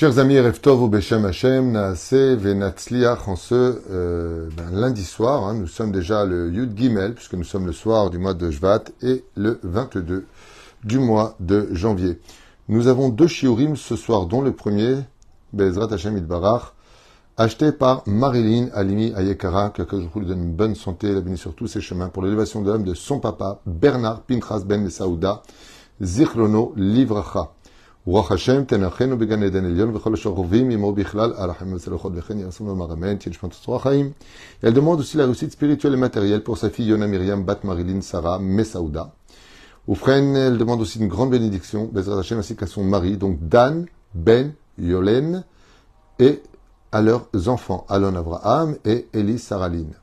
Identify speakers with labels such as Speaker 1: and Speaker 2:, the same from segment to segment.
Speaker 1: Chers amis, Reftov ou Beshem Hashem, Naase euh, ben, lundi soir, hein, nous sommes déjà le Yud Gimel, puisque nous sommes le soir du mois de Jvat et le 22 du mois de janvier. Nous avons deux shiurim ce soir, dont le premier, Bezrat Hashem Idbarach, acheté par Marilyn Alimi Ayekara, que je vous donne une bonne santé, la bénédiction sur tous ses chemins, pour l'élévation de l'homme de son papa, Bernard Pinchas Ben Saouda, Zichrono Livracha. רוח השם תנחנו בגן עדן עליון וכל השוכבים עמו בכלל על החיים והצלחות וכן יעשו לו מרמן, תהיה נשמת צרוח חיים. Elle demande aussi la réussite spirituelle et matérielle pour sa fille Yona Myriam Bat Marilyn Sarah Messaouda. Oufren, elle demande aussi une grande bénédiction, Bezrat Hashem, ainsi qu'à son mari, donc Dan, Ben, Yolen, et à leurs enfants, Alon Avraham et Eli Saraline.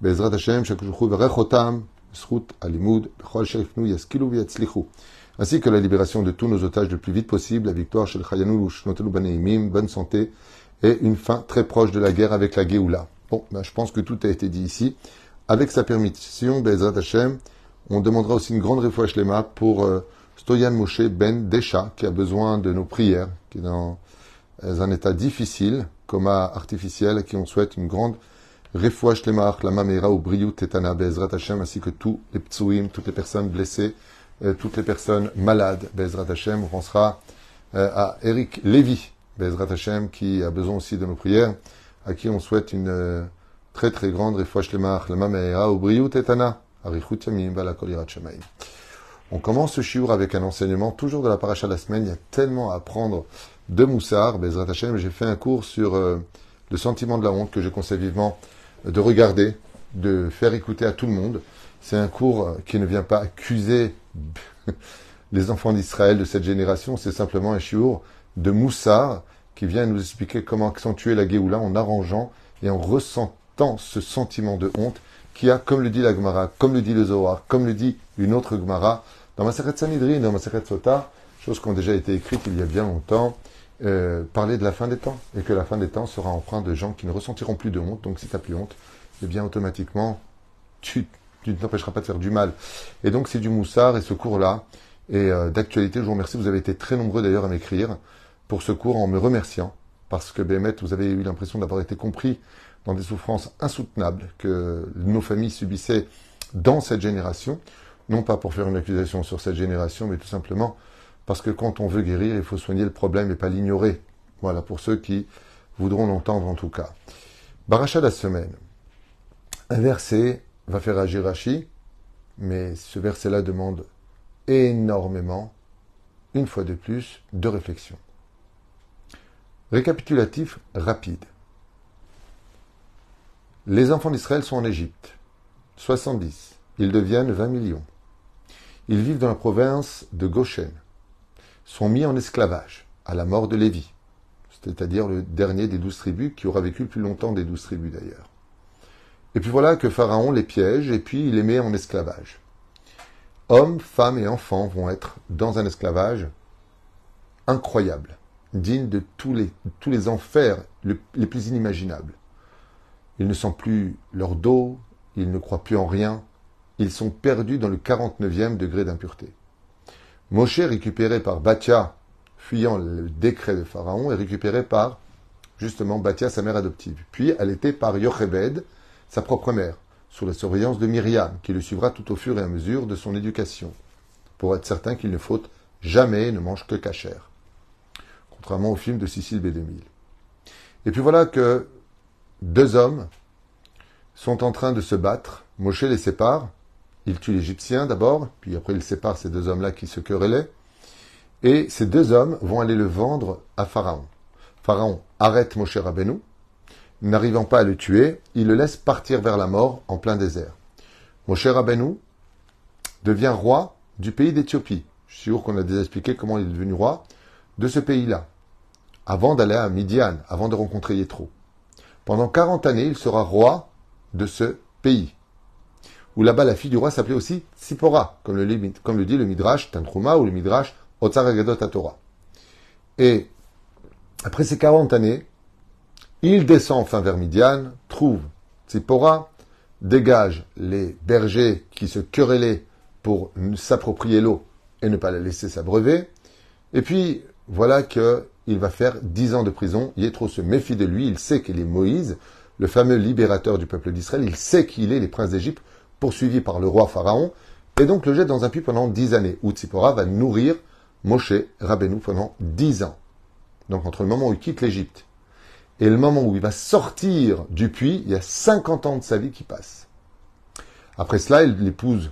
Speaker 1: Bezrat Hashem, chaque jour, Rechotam, Zchut, Alimud, Bechol Sherifnu, Yaskilu, Yatzlichu ainsi que la libération de tous nos otages le plus vite possible, la victoire chez le Chayanou, Baneimim, bonne santé, et une fin très proche de la guerre avec la Géoula. Bon, ben, je pense que tout a été dit ici. Avec sa permission, Bezrat Hashem, on demandera aussi une grande refouach lema pour euh, Stoyan Moshe Ben Desha, qui a besoin de nos prières, qui est dans un état difficile, coma artificiel, à qui on souhaite une grande refouach lema, la mamera ou briou tetana Bezrat Hashem, ainsi que tous les ptsuim, toutes les personnes blessées, toutes les personnes malades, Bezrat Hashem. On pensera euh, à Eric Lévy, Bezrat Hashem, qui a besoin aussi de nos prières, à qui on souhaite une euh, très très grande refouach lemach, lema meira, ou tetana. On commence ce shiur avec un enseignement toujours de la paracha de la semaine. Il y a tellement à apprendre de Moussar, Bezrat Hashem. J'ai fait un cours sur le sentiment de la honte que je conseille vivement de regarder, de faire écouter à tout le monde. C'est un cours qui ne vient pas accuser les enfants d'Israël de cette génération, c'est simplement un chiour de Moussar qui vient nous expliquer comment accentuer la Géoula en arrangeant et en ressentant ce sentiment de honte qui a, comme le dit la Gemara, comme le dit le Zohar, comme le dit une autre Gemara, dans ma Sanhedrin, dans ma Sota, choses qui ont déjà été écrites il y a bien longtemps, euh, parler de la fin des temps, et que la fin des temps sera empreinte de gens qui ne ressentiront plus de honte. Donc si tu n'as plus honte, eh bien automatiquement, tu tu ne t'empêcheras pas de faire du mal. Et donc c'est du moussard et ce cours-là est euh, d'actualité. Je vous remercie. Vous avez été très nombreux d'ailleurs à m'écrire pour ce cours en me remerciant parce que Bémet, vous avez eu l'impression d'avoir été compris dans des souffrances insoutenables que nos familles subissaient dans cette génération. Non pas pour faire une accusation sur cette génération, mais tout simplement parce que quand on veut guérir, il faut soigner le problème et pas l'ignorer. Voilà, pour ceux qui voudront l'entendre en tout cas. Baracha la semaine. Un va faire agir Rashi, mais ce verset-là demande énormément, une fois de plus, de réflexion. Récapitulatif rapide. Les enfants d'Israël sont en Égypte. 70. Ils deviennent 20 millions. Ils vivent dans la province de Goshen. Sont mis en esclavage à la mort de Lévi, c'est-à-dire le dernier des douze tribus qui aura vécu le plus longtemps des douze tribus d'ailleurs. Et puis voilà que Pharaon les piège et puis il les met en esclavage. Hommes, femmes et enfants vont être dans un esclavage incroyable, digne de tous les, tous les enfers les plus inimaginables. Ils ne sentent plus leur dos, ils ne croient plus en rien, ils sont perdus dans le 49e degré d'impureté. Moshe, récupéré par Batia, fuyant le décret de Pharaon, est récupéré par, justement, Batia, sa mère adoptive. Puis, elle était par Yochebed, sa propre mère, sous la surveillance de Myriam, qui le suivra tout au fur et à mesure de son éducation, pour être certain qu'il ne faute jamais ne mange que cachère, contrairement au film de Cécile B2000. Et puis voilà que deux hommes sont en train de se battre. Moshe les sépare. Il tue l'Égyptien d'abord, puis après il sépare ces deux hommes-là qui se querellaient. Et ces deux hommes vont aller le vendre à Pharaon. Pharaon arrête Moshe Rabbeinu, N'arrivant pas à le tuer, il le laisse partir vers la mort en plein désert. Moshe Rabbeinu devient roi du pays d'Éthiopie. Je suis sûr qu'on a déjà expliqué comment il est devenu roi de ce pays-là, avant d'aller à Midian, avant de rencontrer Yétro. Pendant 40 années, il sera roi de ce pays. Où là-bas, la fille du roi s'appelait aussi Sipora, comme le, dit le Midrash Tantruma ou le Midrash Otsar Torah. Et après ces 40 années, il descend enfin vers Midian, trouve Tzipora, dégage les bergers qui se querellaient pour s'approprier l'eau et ne pas la laisser s'abreuver. Et puis, voilà qu'il il va faire dix ans de prison. Yétro se méfie de lui, il sait qu'il est Moïse, le fameux libérateur du peuple d'Israël, il sait qu'il est les princes d'Égypte, poursuivis par le roi Pharaon, et donc le jette dans un puits pendant dix années, où Tzipora va nourrir Moshe Rabbeinu pendant dix ans. Donc entre le moment où il quitte l'Égypte et le moment où il va sortir du puits, il y a 50 ans de sa vie qui passe. Après cela, il épouse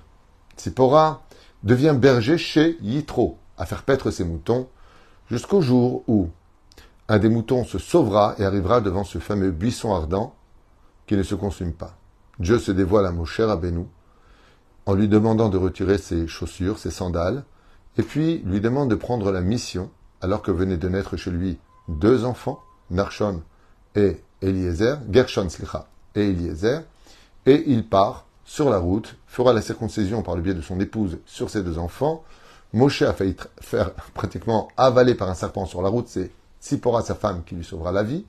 Speaker 1: Tzipora, devient berger chez Yitro, à faire paître ses moutons, jusqu'au jour où un des moutons se sauvera et arrivera devant ce fameux buisson ardent qui ne se consume pas. Dieu se dévoile à Moshe Rabbeinu en lui demandant de retirer ses chaussures, ses sandales, et puis lui demande de prendre la mission, alors que venaient de naître chez lui deux enfants, Narshon et Eliezer, Gershon Slicha et Eliezer, et il part sur la route, fera la circoncision par le biais de son épouse sur ses deux enfants. Moshe a failli faire pratiquement avaler par un serpent sur la route, c'est Sipora, sa femme, qui lui sauvera la vie.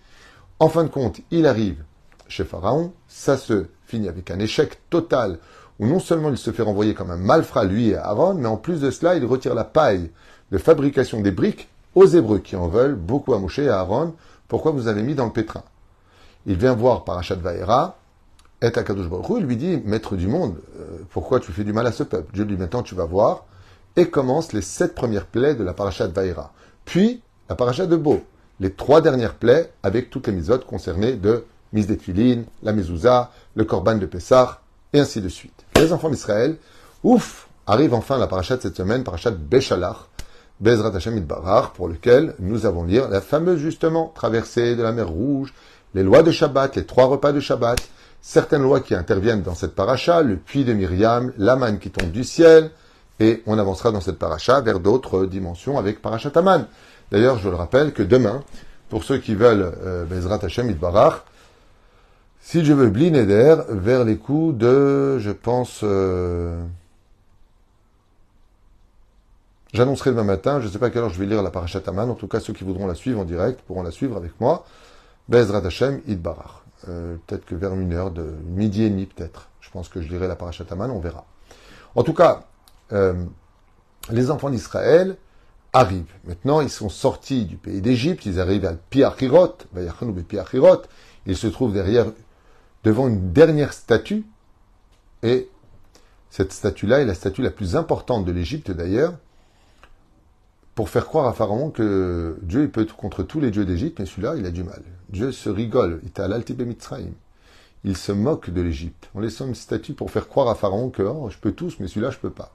Speaker 1: En fin de compte, il arrive chez Pharaon, ça se finit avec un échec total, où non seulement il se fait renvoyer comme un malfrat, lui et Aaron, mais en plus de cela, il retire la paille de fabrication des briques aux Hébreux, qui en veulent beaucoup à Moshe et à Aaron, pourquoi vous avez mis dans le pétrin? Il vient voir Parachat Vaera, et Akadosh Baruch il lui dit, maître du monde, euh, pourquoi tu fais du mal à ce peuple? Dieu lui dit, maintenant tu vas voir, et commence les sept premières plaies de la Parachat Vaera. Puis, la Parachat de Beau, les trois dernières plaies avec toutes les misotes concernées de mise la mezouza, le korban de Pessah, et ainsi de suite. Les enfants d'Israël, ouf, arrive enfin la parachat cette semaine, parachat Béchalach, Bezrat Hashem Idbarar, pour lequel nous avons lire la fameuse justement traversée de la mer Rouge, les lois de Shabbat, les trois repas de Shabbat, certaines lois qui interviennent dans cette paracha, le puits de Myriam, la manne qui tombe du ciel, et on avancera dans cette paracha vers d'autres dimensions avec parachat Aman. D'ailleurs, je le rappelle que demain, pour ceux qui veulent euh, Bezrat Hashem Idbarar, si je veux Blineder, vers les coups de, je pense, euh, j'annoncerai demain matin, je ne sais pas à quelle heure je vais lire la Parashat Aman, en tout cas ceux qui voudront la suivre en direct pourront la suivre avec moi. Bezrat Hashem, Idbarach. Euh, peut-être que vers une heure, de midi et demi peut-être. Je pense que je lirai la Parashat Aman, on verra. En tout cas, euh, les enfants d'Israël arrivent. Maintenant, ils sont sortis du pays d'Égypte, ils arrivent à Piachirot, ils se trouvent derrière devant une dernière statue, et cette statue-là est la statue la plus importante de l'Égypte d'ailleurs, pour faire croire à Pharaon que Dieu il peut être contre tous les dieux d'Égypte, mais celui-là, il a du mal. Dieu se rigole, il est à Mitzrayim. Il se moque de l'Égypte. On laisse une statue pour faire croire à Pharaon que oh, je peux tous, mais celui-là, je peux pas.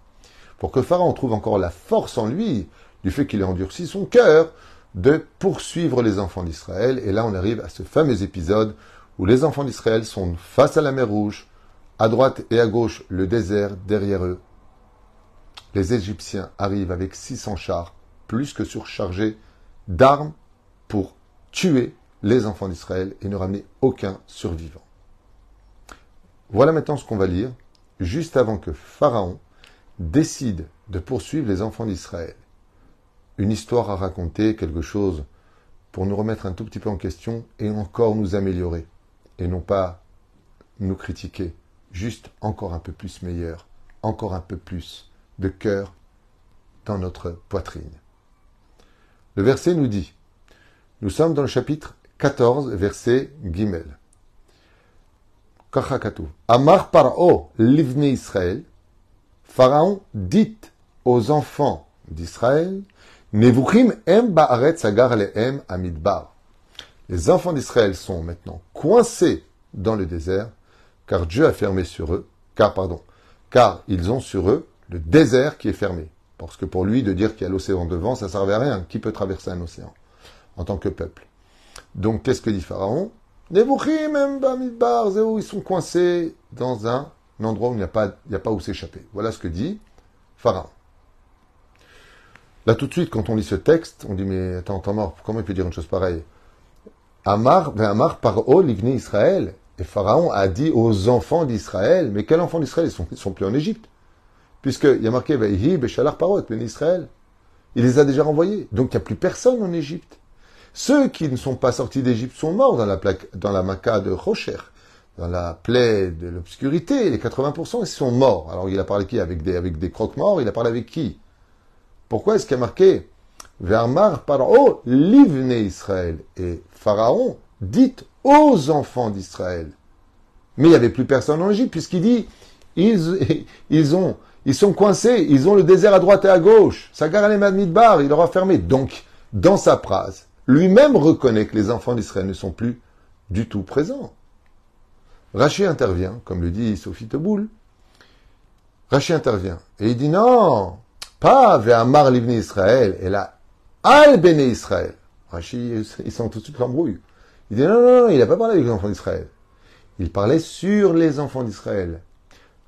Speaker 1: Pour que Pharaon trouve encore la force en lui, du fait qu'il ait endurci son cœur, de poursuivre les enfants d'Israël. Et là, on arrive à ce fameux épisode où les enfants d'Israël sont face à la mer Rouge, à droite et à gauche le désert derrière eux. Les Égyptiens arrivent avec 600 chars, plus que surchargés d'armes, pour tuer les enfants d'Israël et ne ramener aucun survivant. Voilà maintenant ce qu'on va lire, juste avant que Pharaon décide de poursuivre les enfants d'Israël. Une histoire à raconter, quelque chose pour nous remettre un tout petit peu en question et encore nous améliorer et non pas nous critiquer, juste encore un peu plus meilleur, encore un peu plus de cœur dans notre poitrine. Le verset nous dit, nous sommes dans le chapitre 14, verset Gimel. Kachakatu. Amar paro livne Israël. Pharaon dit aux enfants d'Israël, Nevuchim em ba'aret sagar lehem amidbar. Les enfants d'Israël sont maintenant coincés dans le désert, car Dieu a fermé sur eux, car, pardon, car ils ont sur eux le désert qui est fermé. Parce que pour lui, de dire qu'il y a l'océan devant, ça ne servait à rien. Qui peut traverser un océan en tant que peuple? Donc, qu'est-ce que dit Pharaon? Ils sont coincés dans un endroit où il n'y a, pas, où s'échapper. Voilà ce que dit Pharaon. Là, tout de suite, quand on lit ce texte, on dit, mais attends, attends comment il peut dire une chose pareille? Amar, ben Amar Paro l'Ivni Israël. Et Pharaon a dit aux enfants d'Israël, mais quels enfants d'Israël? Ils sont, sont plus en Égypte. Puisqu'il y a marqué Veihi Beshalar Parot, ben Israël. Il les a déjà renvoyés. Donc il n'y a plus personne en Égypte. Ceux qui ne sont pas sortis d'Égypte sont morts dans la, plaque, dans la maca de Rocher, dans la plaie de l'obscurité. Les 80%, ils sont morts. Alors il a parlé qui avec des, avec des croque-morts Il a parlé avec qui? Pourquoi est-ce qu'il y a marqué Vermar Paro Israël? Et Pharaon dit aux enfants d'Israël. Mais il n'y avait plus personne en Égypte, puisqu'il dit, ils, ils, ont, ils sont coincés, ils ont le désert à droite et à gauche. Sagar Midbar, il aura fermé. Donc, dans sa phrase, lui-même reconnaît que les enfants d'Israël ne sont plus du tout présents. Rachid intervient, comme le dit Sophie Teboul. Rachid intervient et il dit non, pas Ve'amar livni Israël, et là, al Israël. Rachid, ils sont tout de suite l'embrouille. Il dit non, non, non, il n'a pas parlé avec les enfants d'Israël. Il parlait sur les enfants d'Israël.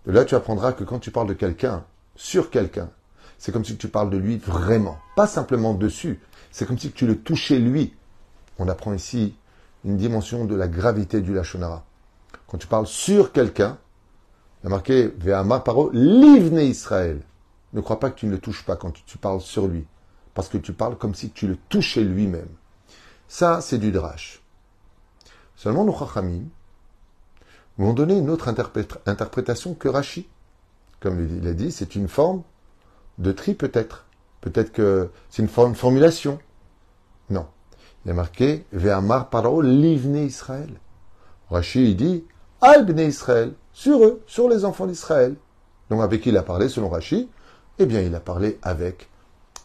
Speaker 1: De là, tu apprendras que quand tu parles de quelqu'un, sur quelqu'un, c'est comme si tu parles de lui vraiment, pas simplement dessus. C'est comme si tu le touchais lui. On apprend ici une dimension de la gravité du Lachonara. Quand tu parles sur quelqu'un, il y a marqué Ve'ama paro livne Israël. Ne crois pas que tu ne le touches pas quand tu parles sur lui. Parce que tu parles comme si tu le touchais lui-même. Ça, c'est du drash. Seulement, nos chachamim vont donner une autre interprétation que Rashi. Comme il a dit, c'est une forme de tri peut-être. Peut-être que c'est une forme, formulation. Non. Il a marqué Ve'amar paro livne Israël. Rashi, il dit Al Israël, sur eux, sur les enfants d'Israël. Donc avec qui il a parlé selon Rachi? Eh bien, il a parlé avec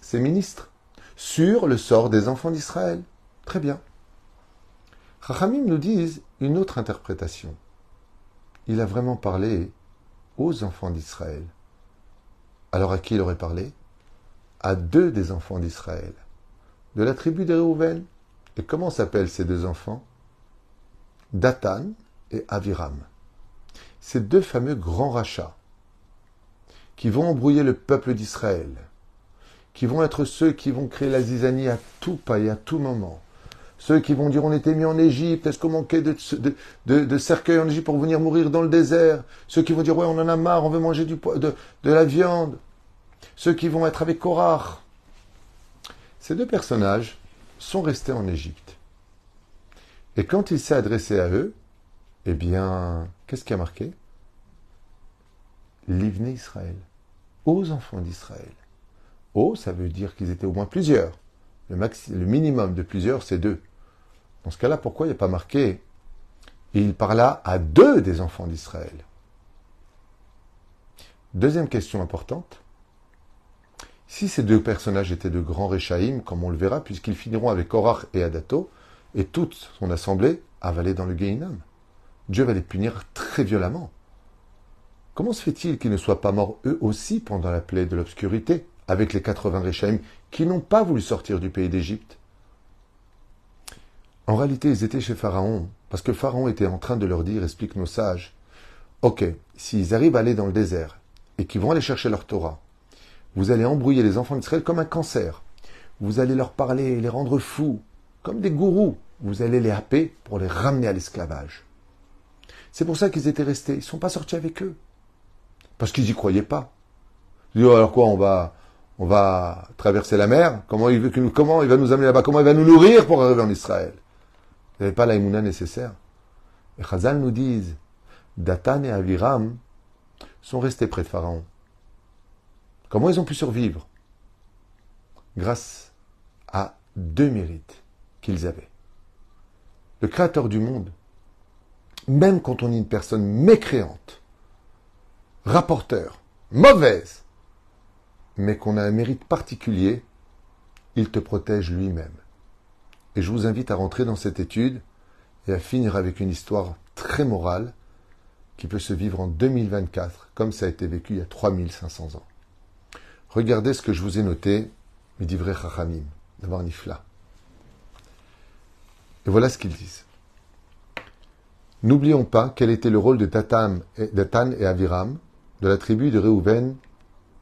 Speaker 1: ses ministres sur le sort des enfants d'Israël. Très bien. Chachamim nous disent une autre interprétation. Il a vraiment parlé aux enfants d'Israël. Alors à qui il aurait parlé? À deux des enfants d'Israël, de la tribu des Réhouven. Et comment s'appellent ces deux enfants? Datan et Aviram. Ces deux fameux grands rachats qui vont embrouiller le peuple d'Israël, qui vont être ceux qui vont créer la zizanie à tout pas et à tout moment. Ceux qui vont dire on était mis en Égypte, est-ce qu'on manquait de, de, cercueils en Égypte pour venir mourir dans le désert? Ceux qui vont dire ouais on en a marre, on veut manger du, de, de la viande. Ceux qui vont être avec Korach. Ces deux personnages sont restés en Égypte. Et quand il s'est adressé à eux, eh bien, qu'est-ce qui a marqué? L'Ivné Israël, aux enfants d'Israël. Oh, ça veut dire qu'ils étaient au moins plusieurs. Le, le minimum de plusieurs, c'est deux. Dans ce cas-là, pourquoi il n'y a pas marqué Il parla à deux des enfants d'Israël. Deuxième question importante. Si ces deux personnages étaient de grands Réchaïm, comme on le verra, puisqu'ils finiront avec Korach et Adato, et toute son assemblée avalée dans le Geinam. Dieu va les punir très violemment. Comment se fait-il qu'ils ne soient pas morts eux aussi pendant la plaie de l'obscurité, avec les 80 Réchaïm qui n'ont pas voulu sortir du pays d'Égypte? En réalité, ils étaient chez Pharaon, parce que Pharaon était en train de leur dire, explique nos sages, Ok, s'ils arrivent à aller dans le désert et qu'ils vont aller chercher leur Torah, vous allez embrouiller les enfants d'Israël comme un cancer. Vous allez leur parler, les rendre fous, comme des gourous. Vous allez les happer pour les ramener à l'esclavage. C'est pour ça qu'ils étaient restés. Ils ne sont pas sortis avec eux. Parce qu'ils n'y croyaient pas. Ils disent, oh, alors quoi, on va, on va traverser la mer? Comment il, comment il va nous amener là-bas? Comment il va nous nourrir pour arriver en Israël? Ils n'avaient pas l'aïmouna nécessaire. Et Chazal nous disent, Datan et Aviram sont restés près de Pharaon. Comment ils ont pu survivre? Grâce à deux mérites qu'ils avaient. Le Créateur du monde même quand on est une personne mécréante, rapporteur, mauvaise, mais qu'on a un mérite particulier, il te protège lui-même. Et je vous invite à rentrer dans cette étude et à finir avec une histoire très morale qui peut se vivre en 2024 comme ça a été vécu il y a 3500 ans. Regardez ce que je vous ai noté, Midivrei Chachamim, d'abord Nifla. Et voilà ce qu'ils disent. N'oublions pas quel était le rôle de Datan et Aviram de la tribu de Réhouven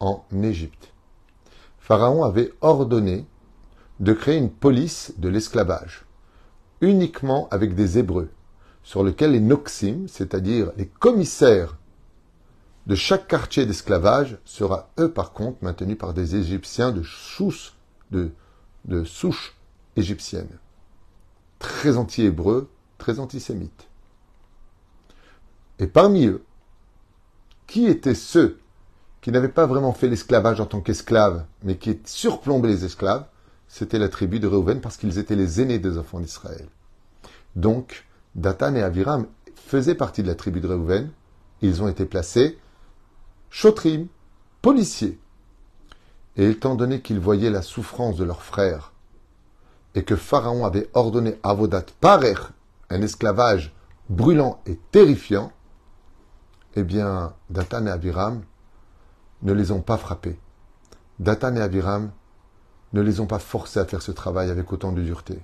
Speaker 1: en Égypte. Pharaon avait ordonné de créer une police de l'esclavage, uniquement avec des Hébreux, sur lequel les Noxim, c'est-à-dire les commissaires de chaque quartier d'esclavage, sera eux par contre maintenus par des Égyptiens de souche, de, de souche égyptienne. Très anti-hébreux, très antisémites. Et parmi eux, qui étaient ceux qui n'avaient pas vraiment fait l'esclavage en tant qu'esclaves, mais qui surplombaient les esclaves? C'était la tribu de Reuven parce qu'ils étaient les aînés des enfants d'Israël. Donc, Datan et Aviram faisaient partie de la tribu de Reuven. Ils ont été placés chotrim, policiers. Et étant donné qu'ils voyaient la souffrance de leurs frères et que Pharaon avait ordonné Avodat Parer, un esclavage brûlant et terrifiant, eh bien, Datan et Abiram ne les ont pas frappés. Datan et Abiram ne les ont pas forcés à faire ce travail avec autant de dureté.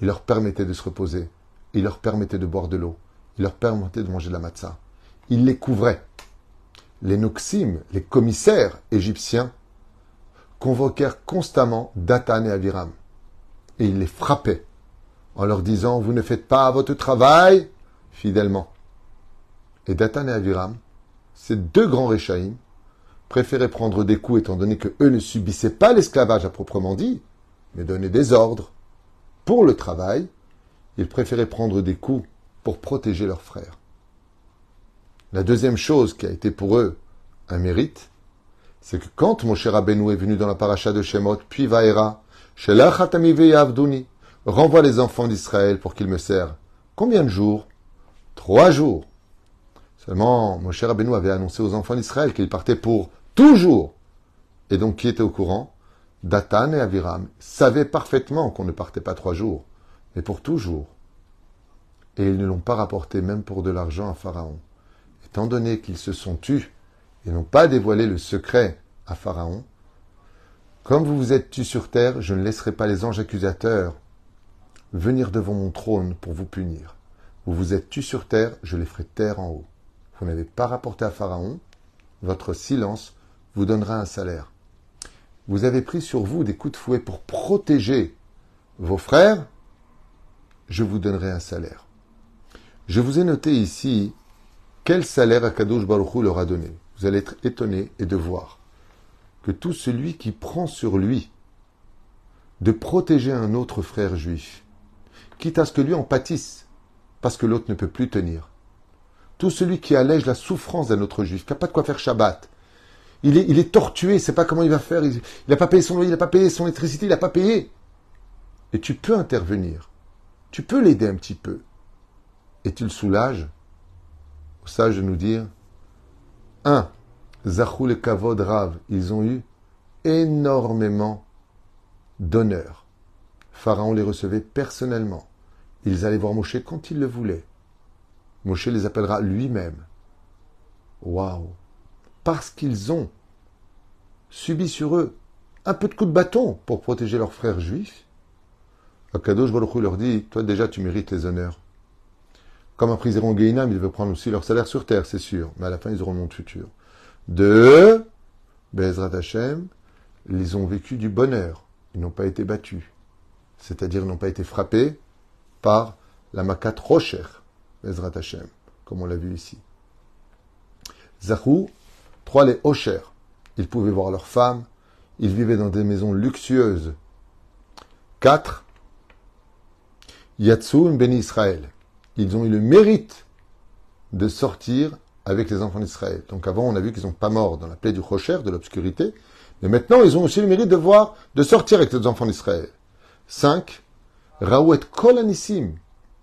Speaker 1: Il leur permettait de se reposer, il leur permettait de boire de l'eau, il leur permettait de manger de la matzah. Il les couvrait. Les Noxim, les commissaires égyptiens, convoquèrent constamment Datan et Abiram. Et ils les frappaient en leur disant Vous ne faites pas votre travail fidèlement. Et Datan et Aviram, ces deux grands Réchaïm, préféraient prendre des coups étant donné que eux ne subissaient pas l'esclavage à proprement dit, mais donnaient des ordres pour le travail. Ils préféraient prendre des coups pour protéger leurs frères. La deuxième chose qui a été pour eux un mérite, c'est que quand Moshe Rabbeinu est venu dans la paracha de Shemot, puis Vaera, Avduni, renvoie les enfants d'Israël pour qu'ils me servent. Combien de jours? Trois jours. Seulement, Moshe Rabbeinu avait annoncé aux enfants d'Israël qu'il partait pour toujours. Et donc, qui était au courant? Datan et Aviram savaient parfaitement qu'on ne partait pas trois jours, mais pour toujours. Et ils ne l'ont pas rapporté même pour de l'argent à Pharaon. Étant donné qu'ils se sont tus et n'ont pas dévoilé le secret à Pharaon, comme vous vous êtes tus sur terre, je ne laisserai pas les anges accusateurs venir devant mon trône pour vous punir. Vous vous êtes tus sur terre, je les ferai taire en haut. Vous n'avez pas rapporté à Pharaon, votre silence vous donnera un salaire. Vous avez pris sur vous des coups de fouet pour protéger vos frères, je vous donnerai un salaire. Je vous ai noté ici quel salaire Akadosh Baruch leur a donné. Vous allez être étonné et de voir que tout celui qui prend sur lui de protéger un autre frère juif, quitte à ce que lui en pâtisse, parce que l'autre ne peut plus tenir. Tout celui qui allège la souffrance d'un autre juif, qui n'a pas de quoi faire Shabbat, il est, il est tortué, il ne sait pas comment il va faire, il n'a pas payé son loyer, il n'a pas payé son électricité, il n'a pas payé. Et tu peux intervenir, tu peux l'aider un petit peu, et tu le soulages. Au sage de nous dire, un, Zachou et Kavod Rav, ils ont eu énormément d'honneur. Pharaon les recevait personnellement. Ils allaient voir Moshe quand ils le voulaient. Moshe les appellera lui-même. Waouh Parce qu'ils ont subi sur eux un peu de coups de bâton pour protéger leurs frères juifs, Akadosh Baruch leur dit Toi déjà tu mérites les honneurs. Comme après ils iront Gainam, ils veulent prendre aussi leur salaire sur terre, c'est sûr, mais à la fin ils auront le futur. Deux, Bezrat Hashem, ils ont vécu du bonheur, ils n'ont pas été battus, c'est-à-dire n'ont pas été frappés, par la Makat Rocher, Ezrat Hashem, comme on l'a vu ici. Zahou, trois les Osher. Ils pouvaient voir leurs femmes, ils vivaient dans des maisons luxueuses. Quatre, Yatsoun Ben Israël. Ils ont eu le mérite de sortir avec les enfants d'Israël. Donc avant, on a vu qu'ils n'ont pas mort dans la plaie du Rocher, de l'obscurité. Mais maintenant, ils ont aussi le mérite de voir, de sortir avec les enfants d'Israël. Cinq, Raouet Kolanissim,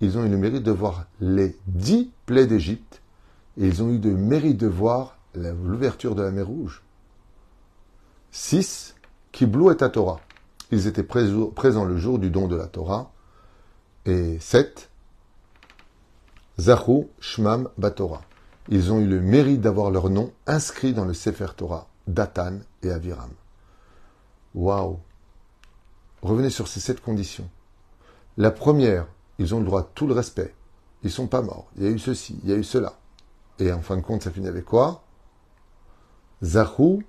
Speaker 1: ils ont eu le mérite de voir les dix plaies d'Égypte ils ont eu le mérite de voir l'ouverture de la mer Rouge. Six, Kiblou et Torah. Ils étaient présents le jour du don de la Torah. Et sept, Zahou Shmam Batora. Ils ont eu le mérite d'avoir leur nom inscrit dans le Sefer Torah, Datan et Aviram. Waouh! Revenez sur ces sept conditions. La première, ils ont le droit à tout le respect. Ils sont pas morts. Il y a eu ceci, il y a eu cela. Et en fin de compte, ça finit avec quoi? Zahou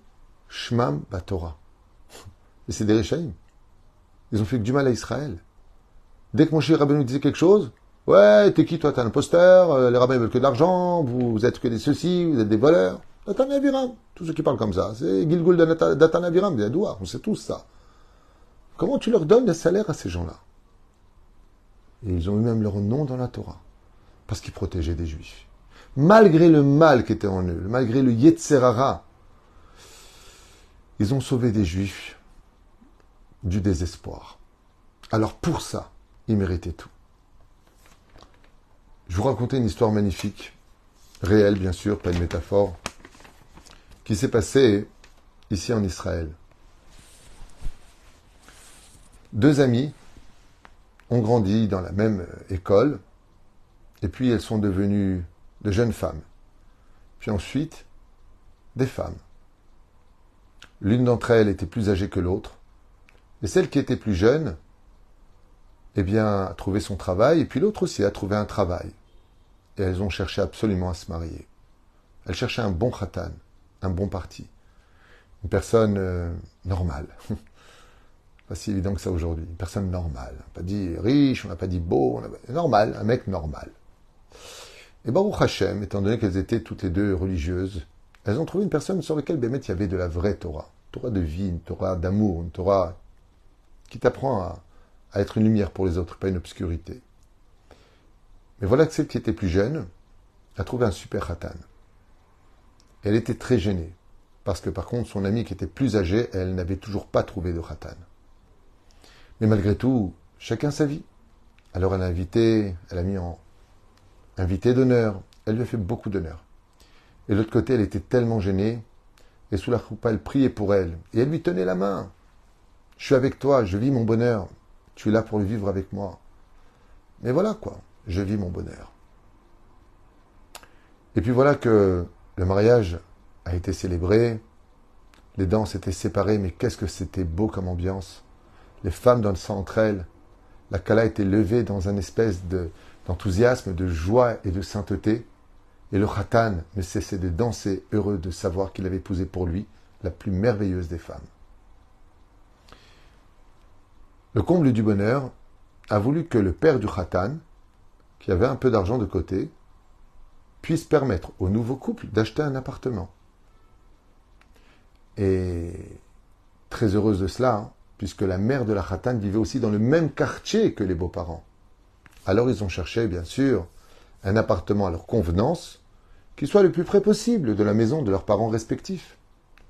Speaker 1: Shmam Batora. Et c'est des. Ils ont fait du mal à Israël. Dès que mon cher rabbin nous disait quelque chose, ouais, t'es qui toi, t'es un imposteur, euh, les rabbins veulent que de l'argent, vous, êtes que des ceci, vous êtes des voleurs. Datan Aviram. Tous ceux qui parlent comme ça, c'est Gilgul Datan Aviram, des on sait tous ça. Comment tu leur donnes des salaires à ces gens-là? Et ils ont eu même leur nom dans la Torah. Parce qu'ils protégeaient des juifs. Malgré le mal qui était en eux, malgré le Yetzerara, ils ont sauvé des juifs du désespoir. Alors pour ça, il méritait tout. Je vous racontais une histoire magnifique, réelle bien sûr, pas une métaphore, qui s'est passée ici en Israël. Deux amies ont grandi dans la même école, et puis elles sont devenues de jeunes femmes. Puis ensuite, des femmes. L'une d'entre elles était plus âgée que l'autre, et celle qui était plus jeune, eh bien, a trouvé son travail, et puis l'autre aussi a trouvé un travail. Et elles ont cherché absolument à se marier. Elles cherchaient un bon khatan, un bon parti. Une personne euh, normale. pas si évident que ça aujourd'hui. Une personne normale. On n'a pas dit riche, on n'a pas dit beau, on a... normal, un mec normal. Et Baruch Hashem, étant donné qu'elles étaient toutes les deux religieuses, elles ont trouvé une personne sur laquelle Bémet il y avait de la vraie Torah. Torah de vie, une Torah d'amour, une Torah qui t'apprend à, être une lumière pour les autres, pas une obscurité. Mais voilà que celle qui était plus jeune a trouvé un super khatan. Elle était très gênée, parce que par contre, son amie qui était plus âgée, elle n'avait toujours pas trouvé de khatan. Mais malgré tout, chacun sa vie. Alors elle a invité, elle a mis en invité d'honneur. Elle lui a fait beaucoup d'honneur. Et de l'autre côté, elle était tellement gênée. Et sous la coupe, elle priait pour elle. Et elle lui tenait la main. Je suis avec toi, je vis mon bonheur. Tu es là pour le vivre avec moi. Mais voilà quoi, je vis mon bonheur. Et puis voilà que le mariage a été célébré. Les danses étaient séparées, mais qu'est-ce que c'était beau comme ambiance. Les femmes dansant entre elles. La Kala était levée dans un espèce de, d'enthousiasme, de joie et de sainteté, et le Khatan ne cessait de danser, heureux de savoir qu'il avait épousé pour lui la plus merveilleuse des femmes. Le comble du bonheur a voulu que le père du Khatan, qui avait un peu d'argent de côté, puisse permettre au nouveau couple d'acheter un appartement. Et très heureuse de cela, hein, puisque la mère de la Khatan vivait aussi dans le même quartier que les beaux-parents. Alors ils ont cherché, bien sûr, un appartement à leur convenance, qui soit le plus près possible de la maison de leurs parents respectifs.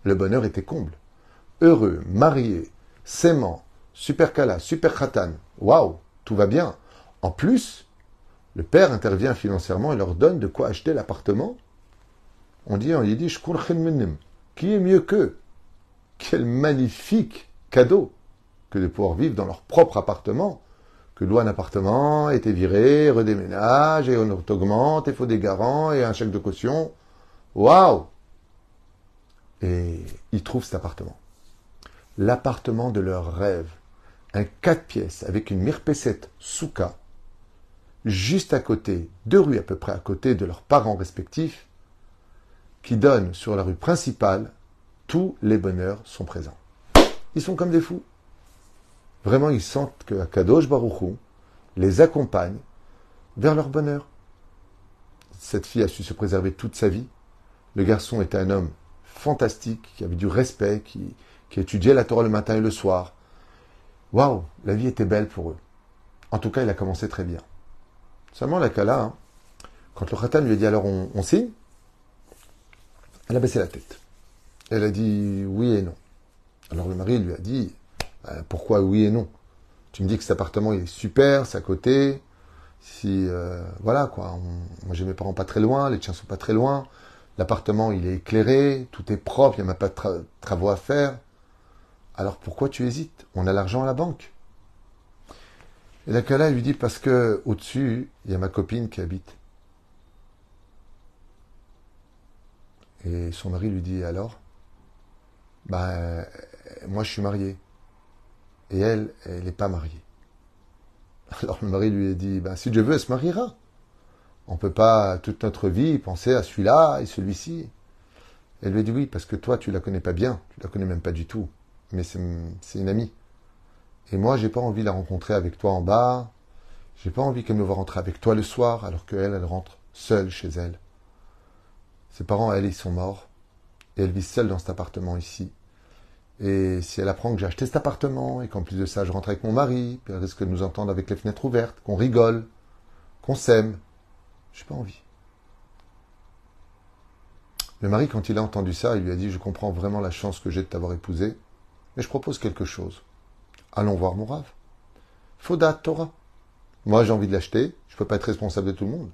Speaker 1: Le bonheur était comble. Heureux, mariés, s'aimant, super kala, super khatan. Waouh, tout va bien. En plus, le père intervient financièrement et leur donne de quoi acheter l'appartement. On dit en yiddish, qui est mieux qu'eux? Quel magnifique cadeau que de pouvoir vivre dans leur propre appartement que loue un appartement, été viré, redéménage, et on augmente, et faut des garants, et un chèque de caution. Waouh Et ils trouvent cet appartement. L'appartement de leur rêve. Un 4 pièces avec une mirpessette souka, juste à côté, deux rues à peu près à côté de leurs parents respectifs, qui donnent sur la rue principale, tous les bonheurs sont présents. Ils sont comme des fous. Vraiment, ils sentent que Kadosh Baruchou les accompagne vers leur bonheur. Cette fille a su se préserver toute sa vie. Le garçon était un homme fantastique, qui avait du respect, qui, étudiait la Torah le matin et le soir. Waouh, la vie était belle pour eux. En tout cas, il a commencé très bien. Seulement la Kala, hein, quand le Khatan lui a dit alors on, on signe, elle a baissé la tête. Elle a dit oui et non. Alors le mari lui a dit euh, pourquoi oui et non? Tu me dis que cet appartement il est super, c'est à côté. Si euh, voilà quoi, moi j'ai mes parents pas très loin, les tiens sont pas très loin. L'appartement il est éclairé, tout est propre, il n'y a même pas de travaux à faire. Alors pourquoi tu hésites? On a l'argent à la banque. Et la Kala lui dit parce que au-dessus, il y a ma copine qui habite. Et son mari lui dit alors? Ben, moi je suis marié et elle, elle n'est pas mariée. Alors le mari lui a dit, ben, si Dieu veut, elle se mariera. On ne peut pas toute notre vie penser à celui-là et celui-ci. Elle lui a dit oui, parce que toi, tu la connais pas bien, tu la connais même pas du tout, mais c'est une amie. Et moi, j'ai pas envie de la rencontrer avec toi en bas. J'ai pas envie qu'elle me voit rentrer avec toi le soir, alors qu'elle, elle rentre seule chez elle. Ses parents, elle, ils sont morts. Et elle vit seule dans cet appartement ici. Et si elle apprend que j'ai acheté cet appartement et qu'en plus de ça, je rentre avec mon mari, puis elle risque de nous entendre avec les fenêtres ouvertes, qu'on rigole, qu'on s'aime, j'ai pas envie. Le mari, quand il a entendu ça, il lui a dit Je comprends vraiment la chance que j'ai de t'avoir épousé, mais je propose quelque chose. allons voir mon Rav. Fodat Torah. Moi, j'ai envie de l'acheter, je ne peux pas être responsable de tout le monde.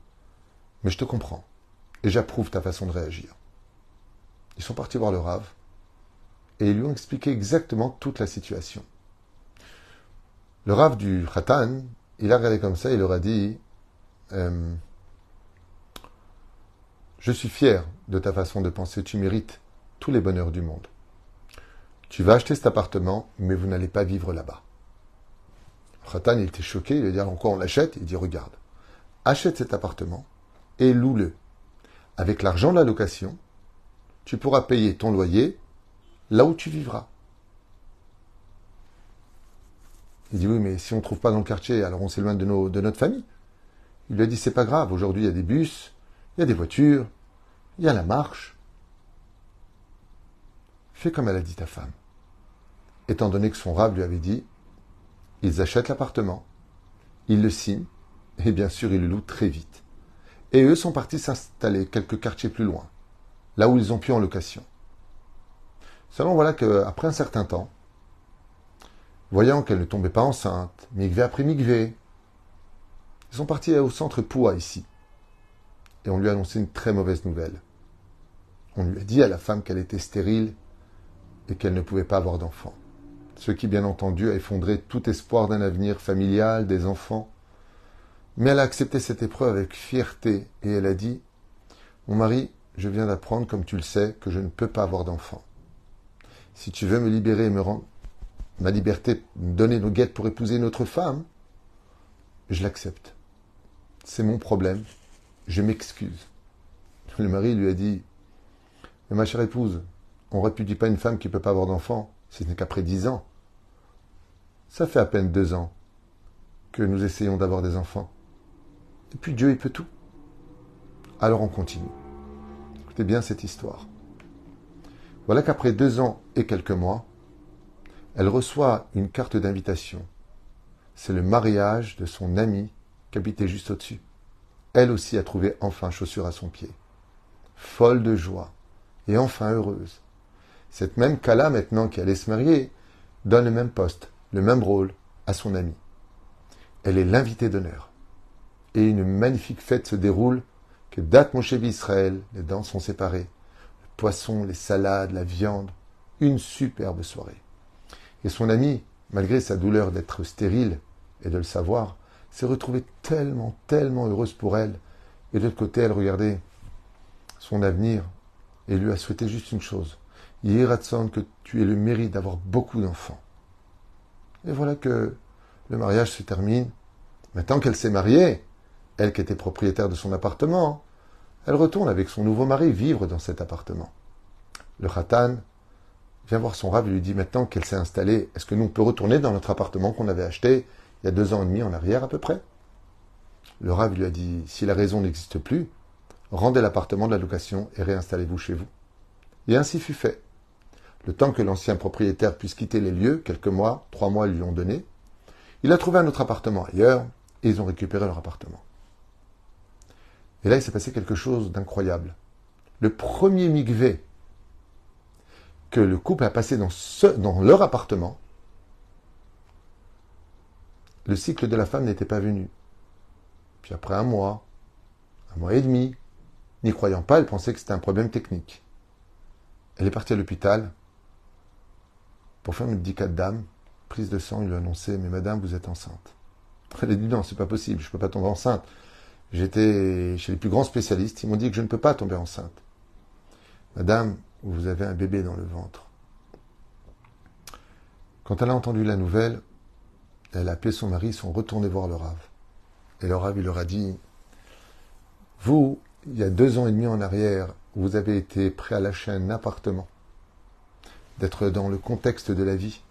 Speaker 1: Mais je te comprends. Et j'approuve ta façon de réagir. Ils sont partis voir le Rav et ils lui ont expliqué exactement toute la situation. Le Rav du Khatan, il a regardé comme ça, il leur a dit euh, Je suis fier de ta façon de penser, tu mérites tous les bonheurs du monde. Tu vas acheter cet appartement, mais vous n'allez pas vivre là-bas. Khatan, il était choqué, il lui a dit Alors quoi, on l'achète? Il dit Regarde, achète cet appartement et loue-le. Avec l'argent de la location, tu pourras payer ton loyer là où tu vivras. Il dit oui, mais si on ne trouve pas dans le quartier, alors on s'éloigne de, notre famille. Il lui a dit c'est pas grave, aujourd'hui il y a des bus, il y a des voitures, il y a la marche. Fais comme elle a dit ta femme. Étant donné que son rab lui avait dit, ils achètent l'appartement, ils le signent, et bien sûr ils le louent très vite. Et eux sont partis s'installer quelques quartiers plus loin, là où ils ont pu en location. Seulement voilà qu'après un certain temps, voyant qu'elle ne tombait pas enceinte, migvé après migvé, ils sont partis au centre Poua ici. Et on lui a annoncé une très mauvaise nouvelle. On lui a dit à la femme qu'elle était stérile et qu'elle ne pouvait pas avoir d'enfant. Ce qui, bien entendu, a effondré tout espoir d'un avenir familial, des enfants. Mais elle a accepté cette épreuve avec fierté et elle a dit Mon mari, je viens d'apprendre, comme tu le sais, que je ne peux pas avoir d'enfant. Si tu veux me libérer et me rendre ma liberté, me donner nos guettes pour épouser notre femme, je l'accepte. C'est mon problème. Je m'excuse. Le mari lui a dit Mais ma chère épouse, on ne répudie pas une femme qui ne peut pas avoir d'enfant, si ce n'est qu'après dix ans. Ça fait à peine deux ans que nous essayons d'avoir des enfants. Et puis Dieu, il peut tout. Alors on continue. Écoutez bien cette histoire. Voilà qu'après deux ans et quelques mois, elle reçoit une carte d'invitation. C'est le mariage de son amie qui habitait juste au-dessus. Elle aussi a trouvé enfin chaussure à son pied. Folle de joie et enfin heureuse. Cette même Kala maintenant qui allait se marier donne le même poste, le même rôle à son amie. Elle est l'invitée d'honneur. Et une magnifique fête se déroule que date mon Israël, les dents sont séparées poissons, les salades, la viande. Une superbe soirée. Et son amie, malgré sa douleur d'être stérile et de le savoir, s'est retrouvée tellement, tellement heureuse pour elle. Et de l'autre côté, elle regardait son avenir et lui a souhaité juste une chose. Yiratson, que tu aies le mérite d'avoir beaucoup d'enfants. Et voilà que le mariage se termine. Maintenant qu'elle s'est mariée, elle qui était propriétaire de son appartement, elle retourne avec son nouveau mari vivre dans cet appartement. Le Khatan vient voir son rab et lui dit maintenant qu'elle s'est installée, est-ce que nous on peut retourner dans notre appartement qu'on avait acheté il y a deux ans et demi en arrière à peu près? Le rab lui a dit si la raison n'existe plus, rendez l'appartement de la location et réinstallez-vous chez vous. Et ainsi fut fait. Le temps que l'ancien propriétaire puisse quitter les lieux, quelques mois, trois mois lui ont donné, il a trouvé un autre appartement ailleurs et ils ont récupéré leur appartement. Et là, il s'est passé quelque chose d'incroyable. Le premier migvé que le couple a passé dans, leur appartement, le cycle de la femme n'était pas venu. Puis après un mois, un mois et demi, n'y croyant pas, elle pensait que c'était un problème technique. Elle est partie à l'hôpital pour faire une dicade d'âme, prise de sang, il lui a annoncé Mais madame, vous êtes enceinte. Elle a dit Non, c'est pas possible, je ne peux pas tomber enceinte. J'étais chez les plus grands spécialistes, ils m'ont dit que je ne peux pas tomber enceinte. Madame, vous avez un bébé dans le ventre. Quand elle a entendu la nouvelle, elle a appelé son mari, ils sont retournés voir le Rave. Et le Rave, il leur a dit, vous, il y a deux ans et demi en arrière, vous avez été prêt à lâcher un appartement, d'être dans le contexte de la vie,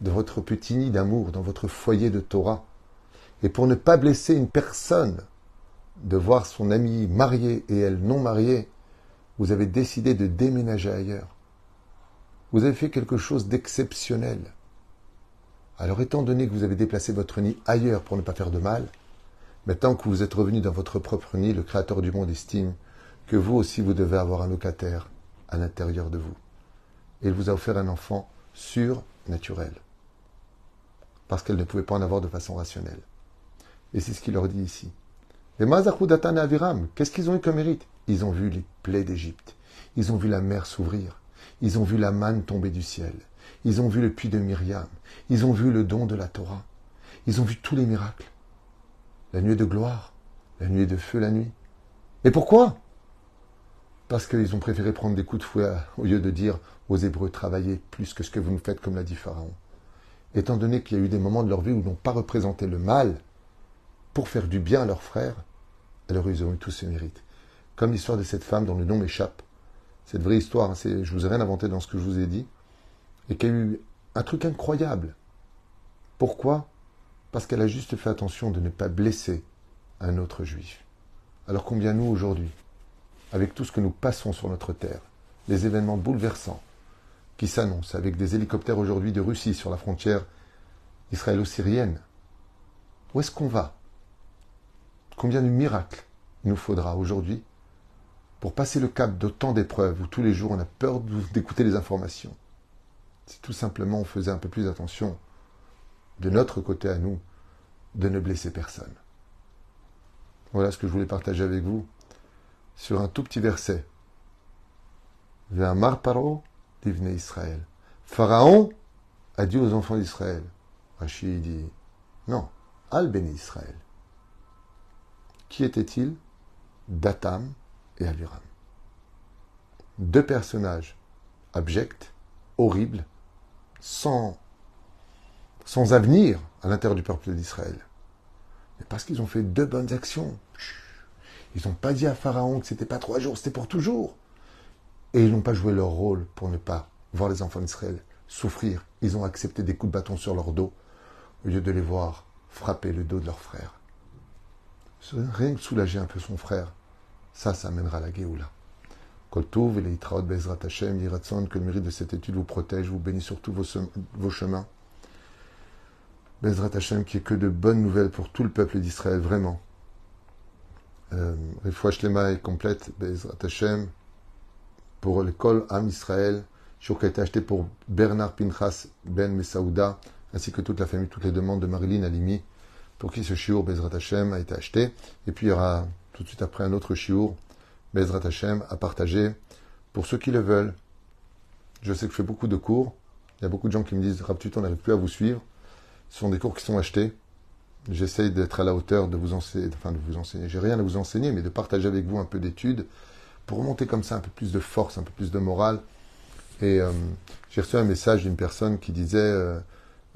Speaker 1: de votre petit nid d'amour, dans votre foyer de Torah, et pour ne pas blesser une personne, de voir son ami marié et elle non mariée, vous avez décidé de déménager ailleurs. Vous avez fait quelque chose d'exceptionnel. Alors étant donné que vous avez déplacé votre nid ailleurs pour ne pas faire de mal, maintenant que vous êtes revenu dans votre propre nid, le Créateur du monde estime que vous aussi vous devez avoir un locataire à l'intérieur de vous. Et il vous a offert un enfant surnaturel. parce qu'elles ne pouvaient pas en avoir de façon rationnelle. Et c'est ce qu'il leur dit ici. Les Mazakudatan et Aviram, qu'est-ce qu'ils ont eu comme mérite Ils ont vu les plaies d'Égypte. Ils ont vu la mer s'ouvrir. Ils ont vu la manne tomber du ciel. Ils ont vu le puits de Myriam. Ils ont vu le don de la Torah. Ils ont vu tous les miracles. La nuit de gloire, la nuit de feu la nuit. Et pourquoi? Parce qu'ils ont préféré prendre des coups de fouet au lieu de dire aux Hébreux travaillez plus que ce que vous nous faites, comme l'a dit Pharaon. Étant donné qu'il y a eu des moments de leur vie où ils n'ont pas représenté le mal pour faire du bien à leurs frères, alors ils ont eu tous ce mérite. Comme l'histoire de cette femme dont le nom m'échappe. C'est une vraie histoire, hein, je vous ai rien inventé dans ce que je vous ai dit. Et qui a eu un truc incroyable. Pourquoi? Parce qu'elle a juste fait attention de ne pas blesser un autre juif. Alors combien nous aujourd'hui, avec tout ce que nous passons sur notre terre, les événements bouleversants qui s'annoncent avec des hélicoptères aujourd'hui de Russie sur la frontière israélo-syrienne, où est-ce qu'on va? Combien de miracles il nous faudra aujourd'hui pour passer le cap de tant d'épreuves où tous les jours on a peur d'écouter les informations? Si tout simplement on faisait un peu plus attention de notre côté à nous, de ne blesser personne. Voilà ce que je voulais partager avec vous sur un tout petit verset. Mar Paro divne Israël. Pharaon a dit aux enfants d'Israël. Rachid dit non, Al béni Israël. Qui était-il? Datam et Aviram. Deux personnages abjects, horribles, sans, sans avenir à l'intérieur du peuple d'Israël. Mais parce qu'ils ont fait deux bonnes actions. Ils n'ont pas dit à Pharaon que c'était pas trois jours, c'était pour toujours. Et ils n'ont pas joué leur rôle pour ne pas voir les enfants d'Israël souffrir. Ils ont accepté des coups de bâton sur leur dos au lieu de les voir frapper le dos de leur frère. Rien que soulager un peu son frère, ça, ça amènera la Géoula. Koltouv les Bezrat Hashem, que le mérite de cette étude vous protège, vous bénisse sur tous vos, chemins. Bezrat Hashem, qui est que de bonnes nouvelles pour tout le peuple d'Israël, vraiment. Euh, Shlema est complète, Bezrat Hashem, pour l'école Am Israël, qui a été acheté pour Bernard Pinchas Ben Mesaouda, ainsi que toute la famille, toutes les demandes de Marilyn Alimi, pour qui ce shiur Bezrat Hashem a été acheté. Et puis il y aura tout de suite après un autre shiur Bezrat Hashem à partager pour ceux qui le veulent. Je sais que je fais beaucoup de cours. Il y a beaucoup de gens qui me disent Raptuto, on n'arrive plus à vous suivre. Ce sont des cours qui sont achetés. J'essaye d'être à la hauteur de vous enseigner, enfin de vous enseigner. J'ai rien à vous enseigner, mais de partager avec vous un peu d'études pour remonter comme ça un peu plus de force, un peu plus de morale. Et euh, j'ai reçu un message d'une personne qui disait, euh,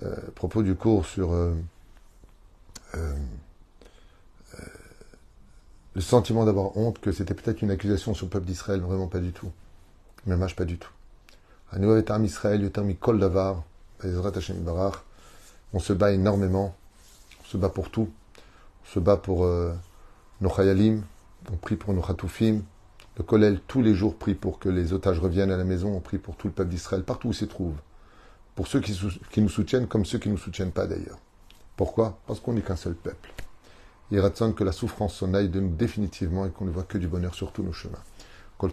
Speaker 1: euh, à propos du cours sur le sentiment d'avoir honte, que c'était peut-être une accusation sur le peuple d'Israël, vraiment pas du tout. Mais pas du tout. Israël, Kol Davar, on se bat énormément, on se bat pour tout. On se bat pour nos Chayalim, on prie pour nos Khatoufim, le Kollel, tous les jours, prie pour que les otages reviennent à la maison. On prie pour tout le peuple d'Israël, partout où ils se trouvent. Pour ceux qui, qui, nous soutiennent, comme ceux qui ne nous soutiennent pas d'ailleurs. Pourquoi? Parce qu'on n'est qu'un seul peuple. Il que la souffrance s'en aille de nous définitivement et qu'on ne voit que du bonheur sur tous nos chemins. Kol